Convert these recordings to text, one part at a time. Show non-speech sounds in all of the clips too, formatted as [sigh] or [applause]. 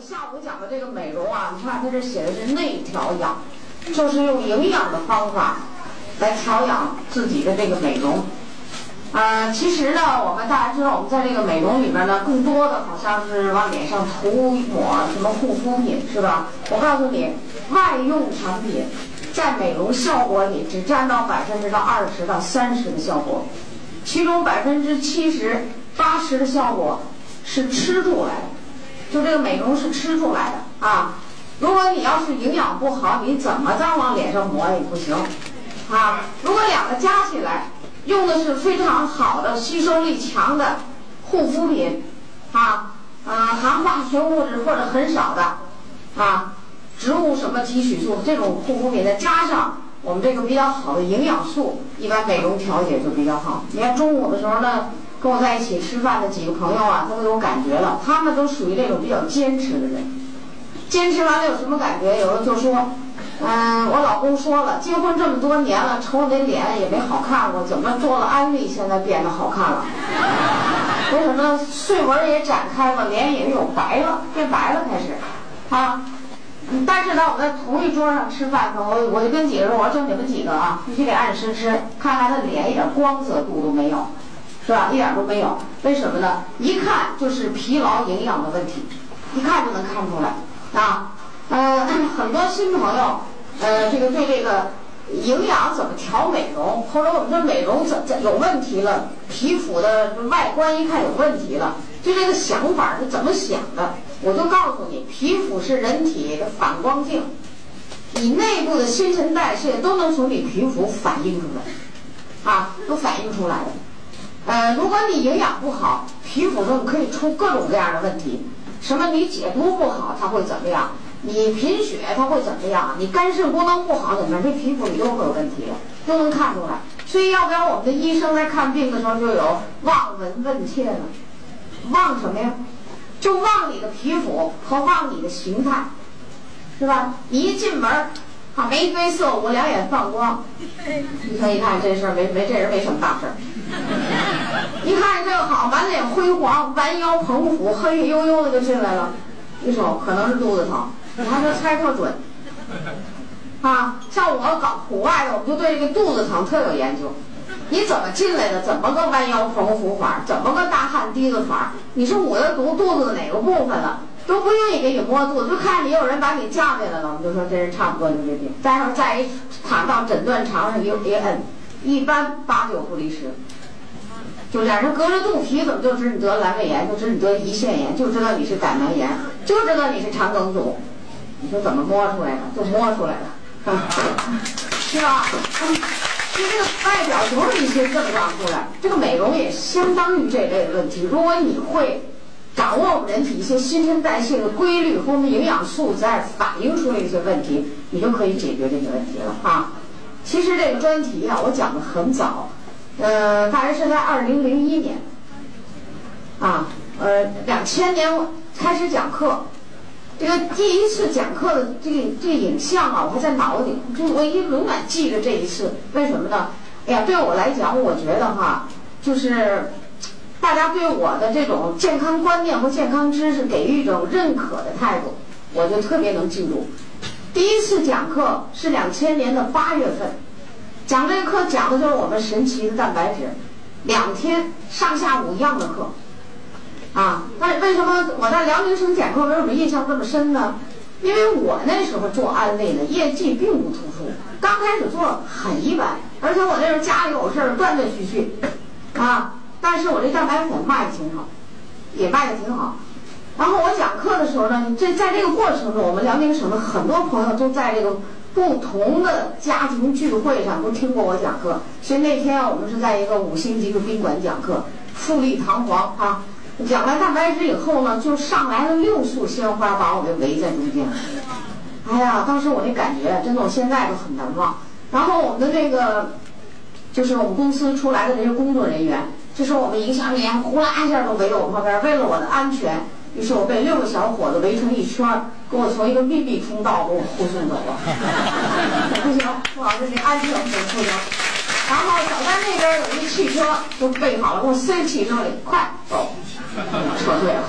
下午讲的这个美容啊，你看它这写的是内调养，就是用营养的方法来调养自己的这个美容。呃、其实呢，我们大家知道，我们在这个美容里边呢，更多的好像是往脸上涂抹什么护肤品，是吧？我告诉你，外用产品在美容效果里只占到百分之到二十到三十的效果，其中百分之七十、八十的效果是吃出来的。就这个美容是吃出来的啊。如果你要是营养不好，你怎么再往脸上抹也不行啊。如果两个加起来，用的是非常好的、吸收力强的护肤品啊，呃，含化学物质或者很少的啊，植物什么提取素这种护肤品，再加上我们这个比较好的营养素，一般美容调节就比较好。你看中午的时候呢，跟我在一起吃饭的几个朋友啊，他都有感觉了，他们都属于那种比较坚持的人。坚持完了有什么感觉？有的就说，嗯，我老公说了，结婚这么多年了，瞅你脸也没好看过，怎么做了安利，现在变得好看了？为什么碎纹也展开了，脸也有白了，变白了开始，啊？但是呢，我们在同一桌上吃饭呢，我我就跟几个人我说，就你们几个啊，必须得按时吃，看看他脸一点光泽度都没有，是吧？一点都没有。为什么呢？一看就是疲劳营养的问题，一看就能看出来啊。呃，很多新朋友，呃，这个对这个营养怎么调美容，或者我们这美容怎怎有问题了，皮肤的外观一看有问题了，就这个想法是怎么想的？我就告诉你，皮肤是人体的反光镜，你内部的新陈代谢都能从你皮肤反映出来，啊，都反映出来的。呃，如果你营养不好，皮肤上可以出各种各样的问题。什么？你解毒不好，它会怎么样？你贫血，它会怎么样？你肝肾功能不好，怎么样？这皮肤里都会有问题的，都能看出来。所以，要不然我们的医生来看病的时候就有望闻问切了。望什么呀？就望你的皮肤和望你的形态，是吧？你一进门，啊，眉飞色舞，两眼放光，医生一看这事儿没没这人没什么大事儿。一看这个好，满脸辉煌，弯腰捧腹，黑黝黝的就进来了。一瞅可能是肚子疼，你还说猜特准。啊，像我搞户外的，我们就对这个肚子疼特有研究。你怎么进来的？怎么个弯腰捧腹法？怎么个大汗滴子法？你是捂的肚肚子的哪个部分了？都不愿意给你摸肚子，就看你有人把你架起来了，我们就说这人差不多就这病。再上再一躺到诊断床上一一摁，一般八九不离十。就脸上隔着肚皮，怎么就知道你得阑尾炎，就知道你得胰腺炎，就知道你是胆囊炎，就知道你是肠梗阻。你说怎么摸出来的？就摸出来了，[laughs] 是吧？就这个外表就是一些症状出来，这个美容也相当于这类的问题。如果你会掌握我们人体一些新陈代谢的规律和我们营养素在反映出来一些问题，你就可以解决这些问题了啊。其实这个专题啊，我讲的很早。呃，大约是在二零零一年，啊，呃，两千年开始讲课。这个第一次讲课的这个这个影像啊，我还在脑里，就我一永远记着这一次。为什么呢？哎呀，对我来讲，我觉得哈，就是大家对我的这种健康观念和健康知识给予一种认可的态度，我就特别能记住。第一次讲课是两千年的八月份。讲这个课讲的就是我们神奇的蛋白质，两天上下午一样的课，啊，但为什么我在辽宁省讲课为什么印象这么深呢？因为我那时候做安利呢，业绩并不突出，刚开始做很一般，而且我那时候家里有事儿，断断续续，啊，但是我这蛋白粉卖的挺好，也卖的挺好。然后我讲课的时候呢，这在这个过程中，我们辽宁省的很多朋友都在这个。不同的家庭聚会上都听过我讲课，所以那天我们是在一个五星级的宾馆讲课，富丽堂皇啊。讲完蛋白质以后呢，就上来了六束鲜花把我给围在中间。哎呀，当时我那感觉真的，我现在都很难忘。然后我们的这个，就是我们公司出来的这些工作人员，就是我们营销员呼啦一下都围到我旁边，为了我的安全。于是我被六个小伙子围成一圈儿，给我从一个秘密通道给我护送走了。[laughs] 不行，不好，这是安全不出行。然后小丹那边有一汽车都备好了，给我塞汽车里，快走，撤退了。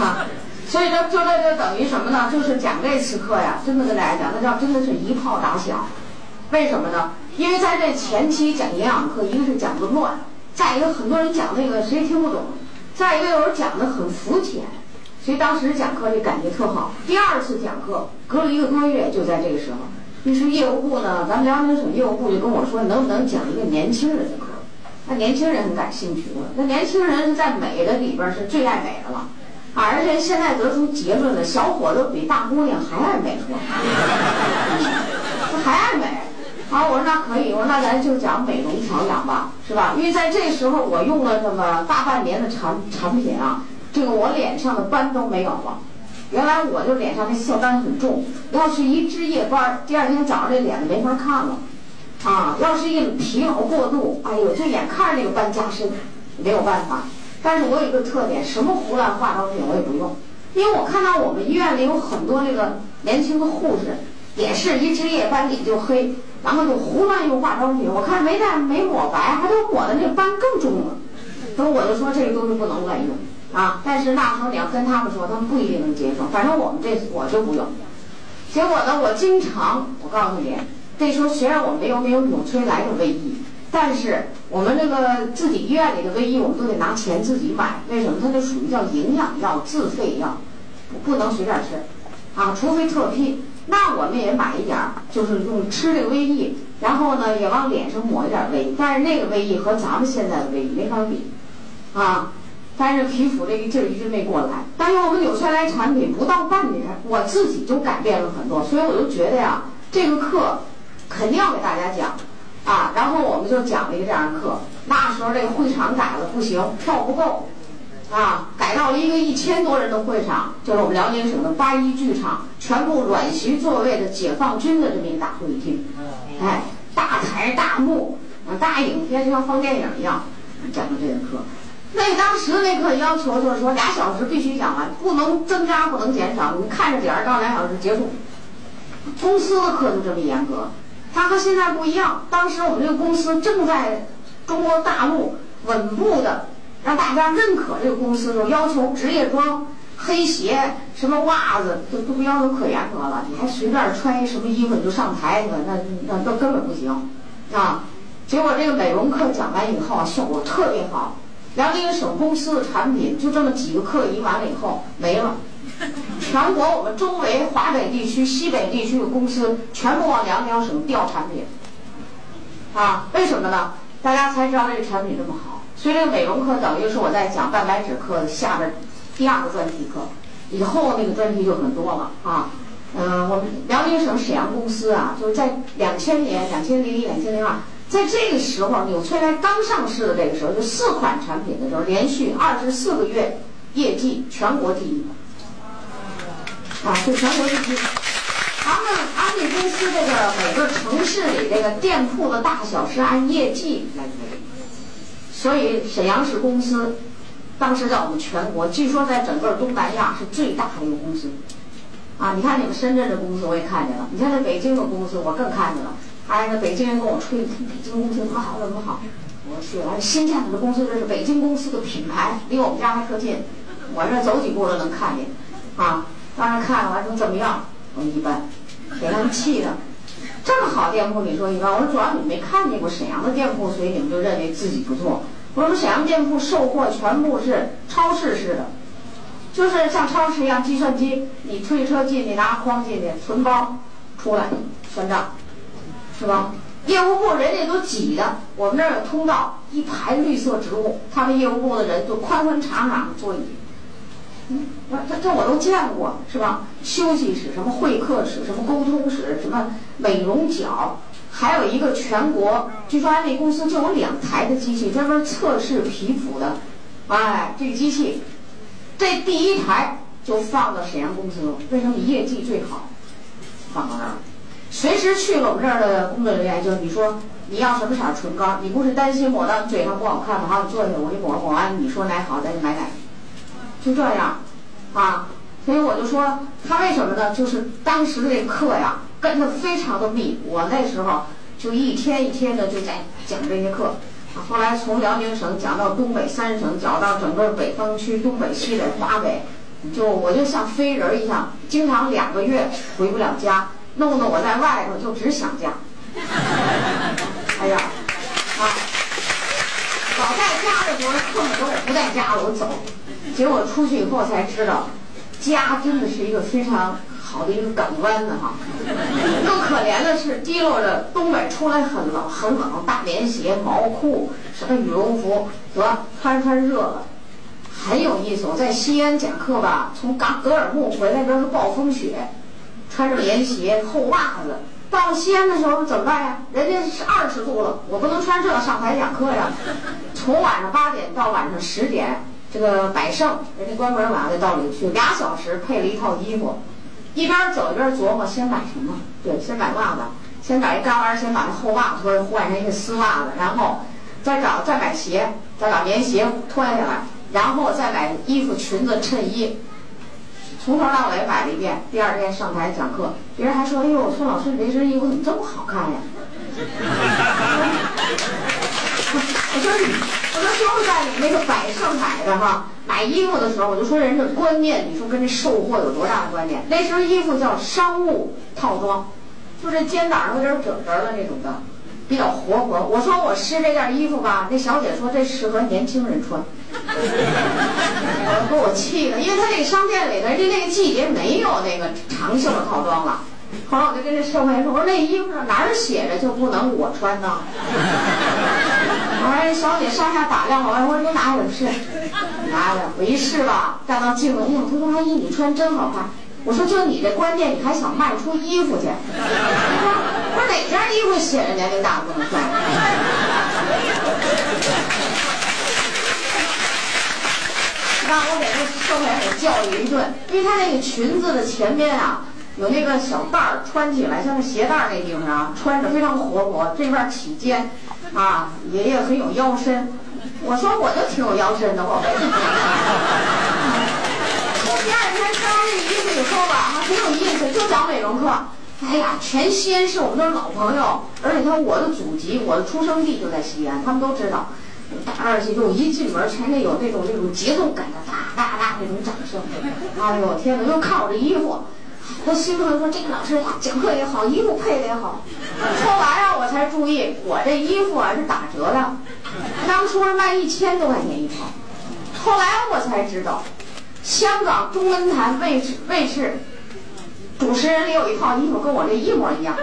啊，所以这就这就等于什么呢？就是讲这次课呀，真的跟大家讲，那叫真的是一炮打响。为什么呢？因为在这前期讲营养课，一个是讲的乱，再一个很多人讲那个谁也听不懂，再一个有人讲的很肤浅，所以当时讲课就感觉特好。第二次讲课隔了一个多月，就在这个时候，于是业务部呢，咱们辽宁省业务部就跟我说，能不能讲一个年轻人的课？那年轻人很感兴趣的，那年轻人是在美的里边是最爱美的了。而且现在得出结论了，小伙子比大姑娘还爱美，说 [laughs] 还爱美。好，我说那可以，我说那咱就讲美容调养吧，是吧？因为在这时候我用了这么大半年的产产品啊，这个我脸上的斑都没有了。原来我就脸上那色斑很重，要是一值夜班，第二天早上这脸没法看了。啊，要是一疲劳过度，哎呦，就眼看着那个斑加深，没有办法。但是我有一个特点，什么胡乱化妆品我也不用，因为我看到我们医院里有很多这个年轻的护士，也是一值夜班脸就黑，然后就胡乱用化妆品，我看没带没抹白，还都抹的那斑更重了。所以我就说这个东西不能乱用啊。但是那时候你要跟他们说，他们不一定能接受。反正我们这我就不用。结果呢，我经常我告诉你，这时候虽然我没有没有纽崔莱的卫衣。但是我们这个自己医院里的卫衣，我们都得拿钱自己买。为什么？它这属于叫营养药、自费药，不能随便吃，啊，除非特批。那我们也买一点，就是用吃这个卫衣，然后呢也往脸上抹一点卫衣。但是那个卫衣和咱们现在的卫衣没法比，啊，但是皮肤这个劲儿一直没过来。但是我们纽崔莱产品不到半年，我自己就改变了很多。所以我就觉得呀，这个课肯定要给大家讲。啊，然后我们就讲了一个这样的课。那时候这个会场改了不行，票不够，啊，改到了一个一千多人的会场，就是我们辽宁省的八一剧场，全部软席座位的解放军的这么一大会议厅，哎，大台大幕，大影片就像放电影一样，讲的这个课。那当时那课要求就是说俩小时必须讲完，不能增加，不能减少，你看着点儿，到俩小时结束。公司的课就这么严格。它和现在不一样。当时我们这个公司正在中国大陆稳步的让大家认可这个公司的，要求职业装、黑鞋、什么袜子都都要求可严格了。你还随便穿一什么衣服你就上台去，那那都根本不行啊！结果这个美容课讲完以后啊，效果特别好。辽宁省公司的产品就这么几个课一完了以后没了。全国我们周围华北地区、西北地区的公司全部往辽宁省调产品，啊，为什么呢？大家才知道这个产品这么好。所以这个美容课等于是我在讲蛋白质课下边第二个专题课，以后那个专题就很多了啊。嗯，我们辽宁省沈阳公司啊，就是在两千年、两千零一、两千零二，在这个时候纽崔莱刚上市的这个时候，就四款产品的时候，连续二十四个月业绩全国第一。啊，是全国第一。咱们安利公司这个每个城市里这个店铺的大小是按业绩来决定，所以沈阳市公司当时在我们全国，据说在整个东南亚是最大的一个公司。啊，你看你们深圳的公司我也看见了，你看那北京的公司我更看见了。哎，那北京人跟我吹，北京公司怎么好怎么好。我去，完新建的公司这是北京公司的品牌，离我们家还特近，我这走几步都能看见。啊。当时看完说怎么样？我说一般，给他们气的。这么好店铺你说一般？我说主要你没看见过沈阳的店铺，所以你们就认为自己不错。我说沈阳店铺售货全部是超市式的，就是像超市一样，计算机你推车进去拿筐进去存包，出来算账，是吧？业务部人家都挤的，我们那儿有通道，一排绿色植物，他们业务部的人就宽宽敞敞的座椅。嗯，这这我都见过，是吧？休息室、什么会客室、什么沟通室、什么美容角，还有一个全国，据说安利公司就有两台的机器专门测试皮肤的，哎，这个机器，这第一台就放到沈阳公司了。为什么业绩最好？放到那儿，随时去我们这儿的工作人员就你说你要什么色唇膏，你不是担心抹到你嘴上不好看吗？好，你坐下，我给你抹抹完，你说哪好，咱就买哪。就这样，啊，所以我就说他为什么呢？就是当时这课呀跟的非常的密，我那时候就一天一天的就在讲这些课，后来从辽宁省讲到东北三省，讲到整个北方区东北、西北、华北，就我就像飞人一样，经常两个月回不了家，弄得我在外头就只想家。[laughs] 哎呀，啊，老在家的时候恨不得我不在家了我走，结果出去以后才知道，家真的是一个非常好的一个港湾呢哈。更可怜的是，滴落着东北出来很冷很冷，大棉鞋、毛裤、什么羽绒服，得穿穿热了。很有意思，我在西安讲课吧，从嘎格尔木回来，边是暴风雪，穿着棉鞋、厚袜子。到西安的时候怎么办呀？人家是二十度了，我不能穿这上台讲课呀。从晚上八点到晚上十点，这个百盛人家关门晚再到里去，俩小时配了一套衣服，一边走一边琢磨先买什么。对，先买袜子，先找一旮旯，先把那厚袜子换成一个丝袜子，然后再找再买鞋，再把棉鞋脱下来。然后再买衣服、裙子、衬衣，从头到尾买了一遍。第二天上台讲课，别人还说：“哎呦，孙老师，你这身衣服怎么这么好看呀？” [laughs] 我说：“你，我说就是在你那个百盛买的哈。买衣服的时候，我就说人的观念，你说跟这售货有多大的观念？那身衣服叫商务套装，就这肩膀上有点褶褶的那种的。”比较活泼。我说我试这件衣服吧，那小姐说这适合年轻人穿，[laughs] 我给我气的，因为他这个商店里的人家那个季节没有那个长袖的套装了。后来我就跟这售货员说，我说那衣服上哪儿写着就不能我穿呢？[laughs] 哎，小姐上下打量我，我说你拿着试，拿着我一试吧，站到镜子上，她说阿姨你穿真好看。我说就你这观念，你还想卖出衣服去？我说哪件衣服写着年龄大不能穿？让我给那售货员给教育一顿，因为他那个裙子的前边啊有那个小带儿，穿起来像那鞋带儿那地方啊，穿着非常活泼，这边起肩，啊也也很有腰身。我说我就挺有腰身的，我为什么？第二天穿完这衣服以后吧，还挺有意思，就讲美容课。哎呀，全西安市我们都是老朋友，而且他我的祖籍，我的出生地就在西安，他们都知道。大二戏就一进门，全得有那种那种节奏感的哒哒哒那种掌声。哎呦天哪！又看我这衣服，我兴奋说这个老师，讲课也好，衣服配的也好。后来啊，我才注意，我这衣服啊是打折的，当初是卖一千多块钱一套，后来我才知道。香港中文台卫视卫视主持人里有一套衣服，跟我这一模一样。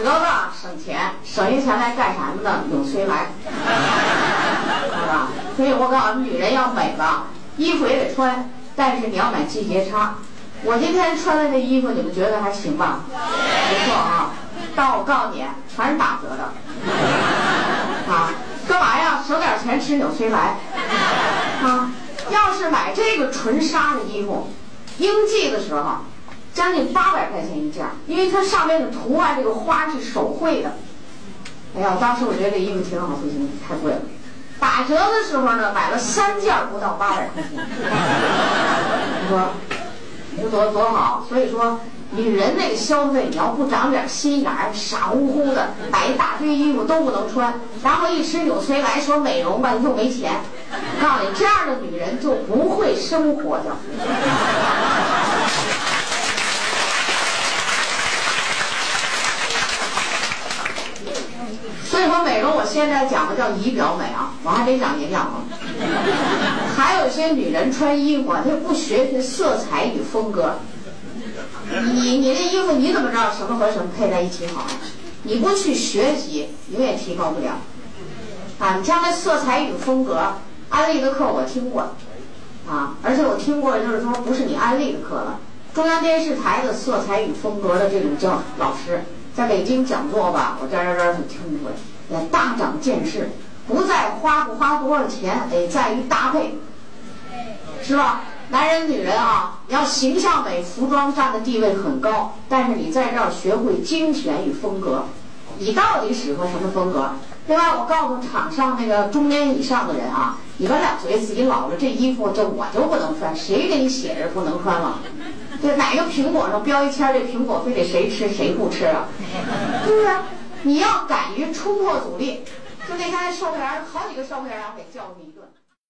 啊，打折吧，省钱，省下钱来干什么呢？纽崔莱，[laughs] 是吧？所以我告诉你，女人要美吧，衣服也得穿，但是你要买季节差。我今天穿的这衣服，你们觉得还行吧？不错啊。但我告诉你，全是打折的。[laughs] 啊。干嘛呀？省点钱吃纽崔莱，[laughs] 啊！要是买这个纯纱的衣服，应季的时候，将近八百块钱一件，因为它上面的图案这个花是手绘的。哎呀，当时我觉得这衣服挺好，不行，太贵了。打折的时候呢，买了三件不到八百块钱。你说，你说多多好？所以说。女人那个消费，你要不长点心眼儿，傻乎乎的买一大堆衣服都不能穿，然后一吃纽崔莱说美容吧，你就没钱。告诉你，这样的女人就不会生活的。所以说美容，我现在讲的叫仪表美啊，我还得讲营养了。还有些女人穿衣服啊，她不学学色彩与风格。你你这衣服你怎么知道什么和什么配在一起好？你不去学习，永远提高不了。啊，你像那色彩与风格，安利的课我听过，啊，而且我听过就是说不是你安利的课了，中央电视台的色彩与风格的这种教老师在北京讲座吧，我这这这就听过，也大长见识，不在花不花多少钱，哎，在于搭配，是吧？男人、女人啊，要形象美，服装占的地位很高。但是你在这儿学会精选与风格，你到底适合什么风格？另外，我告诉场上那个中年以上的人啊，你们两嘴自己老了，这衣服这我就不能穿，谁给你写着不能穿了？这哪个苹果上标一签，这苹果非得谁吃谁不吃啊？是不是？你要敢于冲破阻力。就那天售货员好几个售货员给叫你一个。